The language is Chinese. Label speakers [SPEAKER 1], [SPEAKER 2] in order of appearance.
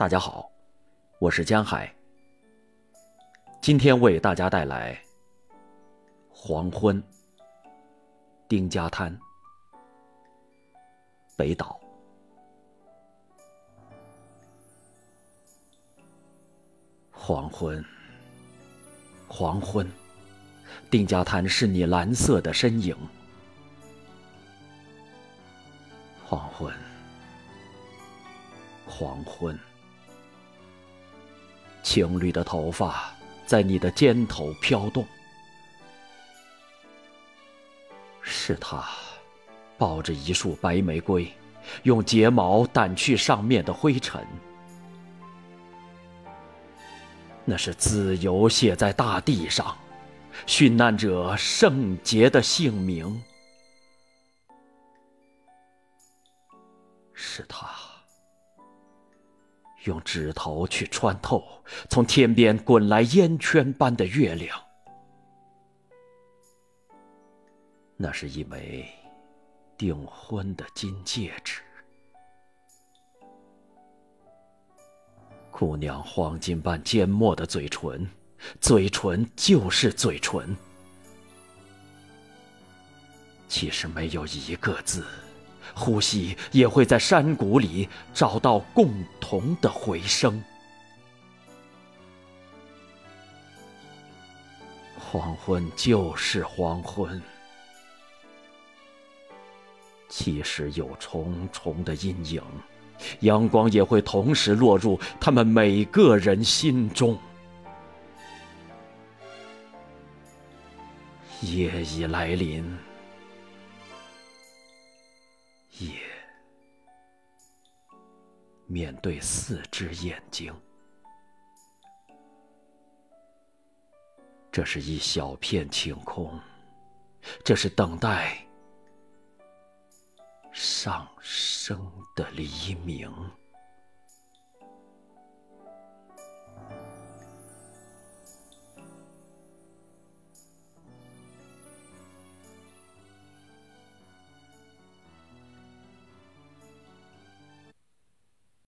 [SPEAKER 1] 大家好，我是江海。今天为大家带来《黄昏》。丁家滩，北岛。黄昏，黄昏，丁家滩是你蓝色的身影。黄昏，黄昏。情侣的头发在你的肩头飘动，是他抱着一束白玫瑰，用睫毛掸去上面的灰尘。那是自由写在大地上，殉难者圣洁的姓名。是他。用指头去穿透从天边滚来烟圈般的月亮，那是一枚订婚的金戒指。姑娘黄金般缄默的嘴唇，嘴唇就是嘴唇，其实没有一个字。呼吸也会在山谷里找到共同的回声。黄昏就是黄昏，其实有重重的阴影，阳光也会同时落入他们每个人心中。夜已来临。夜，面对四只眼睛，这是一小片晴空，这是等待上升的黎明。